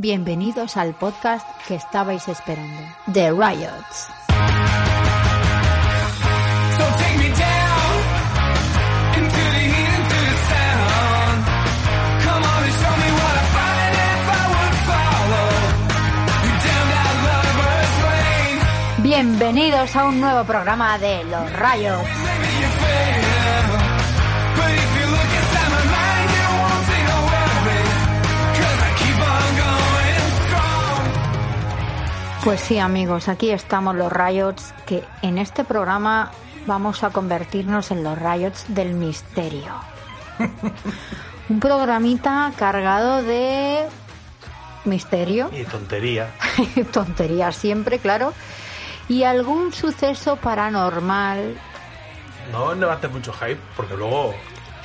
Bienvenidos al podcast que estabais esperando, The Riots. So take me down into the heat, into Pues sí, amigos, aquí estamos los Riots, que en este programa vamos a convertirnos en los Riots del misterio. Un programita cargado de misterio, Y tontería. tonterías siempre, claro, y algún suceso paranormal. No levantes mucho hype, porque luego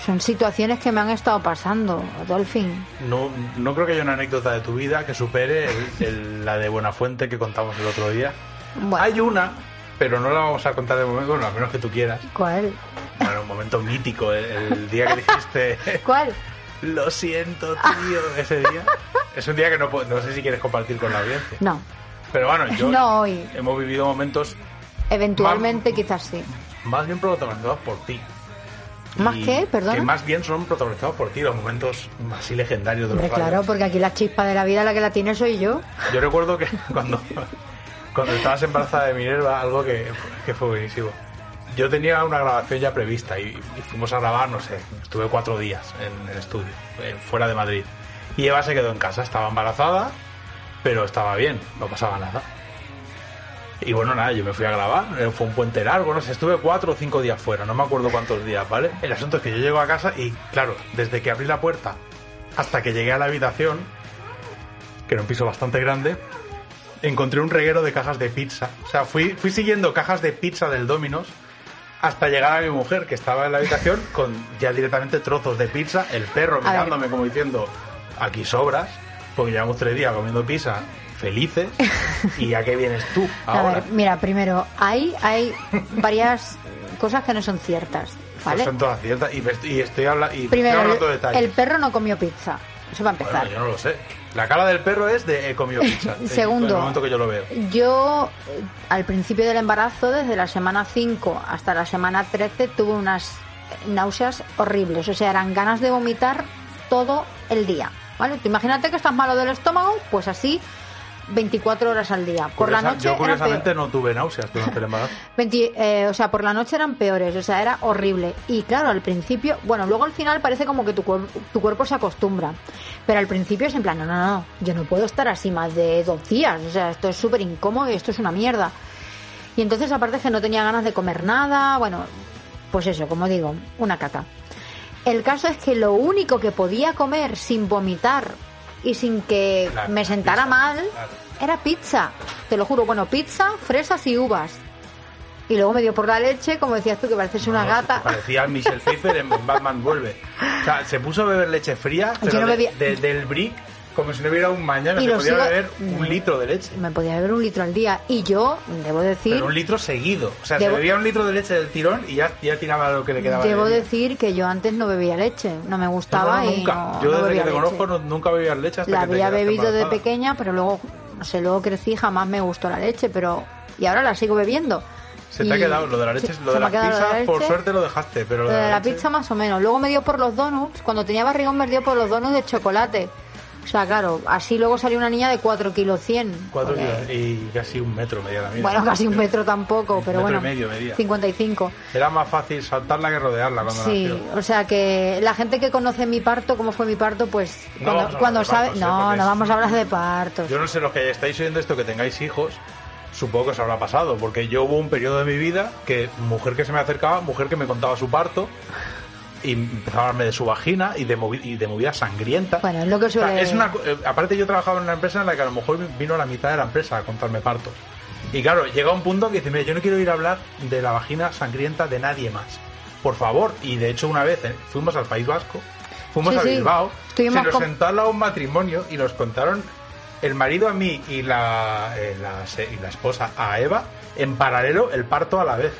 Son situaciones que me han estado pasando, Dolphin. no, no creo que haya una anécdota de tu vida que supere el- el- la de Buenafuente que contamos el otro día. Bueno, Hay una, pero no la vamos a contar de momento, bueno, a menos que tú quieras. ¿cuál? Bueno, un momento mítico, el, el día que dijiste, ¿Cuál? lo siento, tío, ese día. Es un día que no, no sé si quieres compartir con la audiencia. No, Pero bueno, yo no hoy. hemos vivido momentos Eventualmente quizás sí. más bien protagonizados por ti. ¿Más qué? ¿Perdona? Que más bien son protagonizados por ti, los momentos así legendarios de los claro, radios. porque aquí la chispa de la vida la que la tiene soy yo. Yo recuerdo que cuando, cuando estabas embarazada de Minerva, algo que, que fue buenísimo. Yo tenía una grabación ya prevista y, y fuimos a grabar, no sé, estuve cuatro días en el estudio, eh, fuera de Madrid. Y Eva se quedó en casa, estaba embarazada, pero estaba bien, no pasaba nada. Y bueno, nada, yo me fui a grabar, eh, fue un puente largo, no sé, estuve cuatro o cinco días fuera, no me acuerdo cuántos días, ¿vale? El asunto es que yo llego a casa y, claro, desde que abrí la puerta hasta que llegué a la habitación, que era un piso bastante grande, encontré un reguero de cajas de pizza. O sea, fui, fui siguiendo cajas de pizza del Domino's hasta llegar a mi mujer, que estaba en la habitación, con ya directamente trozos de pizza, el perro mirándome como diciendo, aquí sobras, porque llevamos tres días comiendo pizza felices, y a qué vienes tú A ahora. ver, mira, primero, hay, hay varias cosas que no son ciertas, Pues ¿vale? son todas ciertas, y, estoy, y estoy, habla- y estoy Primero, hablando de el, detalles. el perro no comió pizza. Eso va a empezar. Bueno, yo no lo sé. La cara del perro es de he comido pizza. en Segundo. el momento que yo lo veo. Yo, eh, al principio del embarazo, desde la semana 5 hasta la semana 13, tuve unas náuseas horribles. O sea, eran ganas de vomitar todo el día. ¿Vale? Tú imagínate que estás malo del estómago, pues así 24 horas al día. Por la noche. yo curiosamente no tuve náuseas durante el embarazo. 20, eh, o sea, por la noche eran peores, o sea, era horrible. Y claro, al principio, bueno, luego al final parece como que tu, tu cuerpo se acostumbra. Pero al principio es en plan, no, no, no, yo no puedo estar así más de dos días, o sea, esto es súper incómodo y esto es una mierda. Y entonces, aparte es que no tenía ganas de comer nada, bueno, pues eso, como digo, una caca. El caso es que lo único que podía comer sin vomitar y sin que Claro, me sentara pizza, mal claro. era pizza. Te lo juro, bueno, pizza, fresas y uvas. Y luego me dio por la leche, como decías tú, que pareces una No, gata. Parecía Michelle Pfeiffer en Batman Vuelve. O sea, se puso a beber leche fría, pero no de- bebía- de- del brick, como si no hubiera un mañana. Y lo podía sigo- beber un litro de leche. Me podía beber un litro al día. Y yo, debo decir, Pero un litro seguido. O sea, Debo- se bebía un litro de leche del tirón y ya, ya tiraba lo que le quedaba. debo de decir que yo antes no bebía leche. No me gustaba no, no, y nunca. no, Yo desde bebía que te leche. conozco no- nunca bebías leche hasta La que había bebido de pequeña, pero luego, no sé, luego crecí, jamás me gustó la leche, pero... Y ahora la sigo bebiendo. Se te ha quedado lo de la leche, se- lo de me las pizzas, la por suerte lo dejaste, pero Lo de la leche- pizza más o menos. Luego me dio por los donuts. Cuando tenía barrigón me dio por los donuts de chocolate. O sea, claro, así luego salió una niña de 4 kilos 100. Cuatro porque- kilos y casi un metro medía la mía. Bueno, casi un metro tampoco, pero metro bueno. y medio medía. 55. Era más fácil saltarla que rodearla cuando Sí, nació. o sea que la gente que conoce mi parto, cómo fue mi parto, pues No cuando, sabe... partos, ¿eh? no, no vamos a hablar de partos. Yo no sé los que estáis oyendo esto que tengáis hijos, supongo que os habrá pasado, porque yo hubo un periodo de mi vida que mujer que se me acercaba, mujer que me contaba su parto y empezaba a hablarme de su vagina y de, movi- y de movidas sangrientas. Bueno, es lo que O sea, suele... es una, co- eh, aparte yo trabajaba en una empresa en la que a lo mejor vino la mitad de la empresa a contarme partos. Y claro, llega un punto que dice, mira, yo no quiero ir a hablar de la vagina sangrienta de nadie más. Por favor. Y de hecho una vez eh, fuimos al País Vasco, fuimos Sí, a sí. Bilbao, Estuvimos se nos sentó lado un matrimonio y nos contaron el marido a mí y la, eh, la y la esposa a Eva en paralelo el parto a la vez.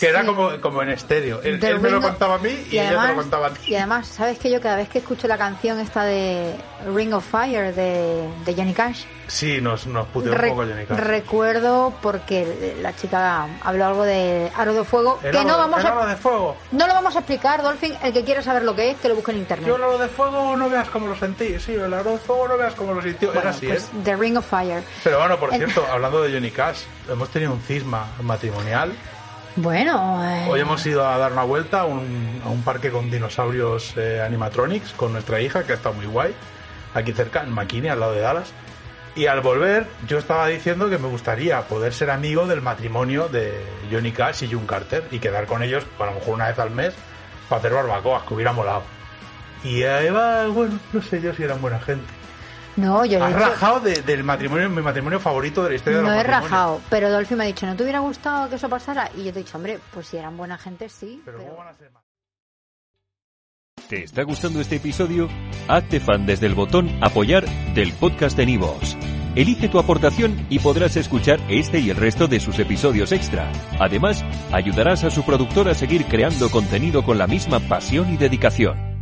Que era como, como en estéreo. Él, él me lo contaba a mí y, ella te lo contaba a ti. y además, ¿sabes que yo cada vez que escucho la canción esta de Ring of Fire de, de Johnny Cash, Sí, nos, nos puteó un poco Johnny Cash. recuerdo porque la chica habló algo de Aro de Fuego, El que aro- no vamos el a aro de fuego. no lo vamos a explicar, Dolphin, el que quiera saber lo que es, que lo busque en internet. Yo el aro de fuego no veas cómo lo sentí. Sí, el aro de fuego no veas cómo lo sintió. Bueno, Era así, pues, ¿eh? The Ring of Fire. Pero bueno, por El- cierto, hablando de Johnny Cash, hemos tenido un cisma matrimonial. Bueno, eh, Hoy hemos ido a dar una vuelta a un, a un parque con dinosaurios eh, animatronics con nuestra hija, que ha estado muy guay, aquí cerca, en McKinney, al lado de Dallas. Y al volver, yo estaba diciendo que me gustaría poder ser amigo del matrimonio de Johnny Cash y June Carter y quedar con ellos, a lo mejor una vez al mes, para hacer barbacoas, que hubiera molado. Y a Eva, bueno, no sé yo si eran buena gente. No, yo le he dicho- rajado de- del matrimonio, mi matrimonio favorito de la historia de no he rajado, pero Dolphin me ha dicho, ¿no te hubiera gustado que eso pasara? Y yo te he dicho, hombre, pues si eran buena gente, sí. Pero pero- ¿cómo van a ser más? ¿Te está gustando este episodio? Hazte fan desde el botón Apoyar del podcast de Nivos. Elige tu aportación y podrás escuchar este y el resto de sus episodios extra. Además, ayudarás a su productor a seguir creando contenido con la misma pasión y dedicación.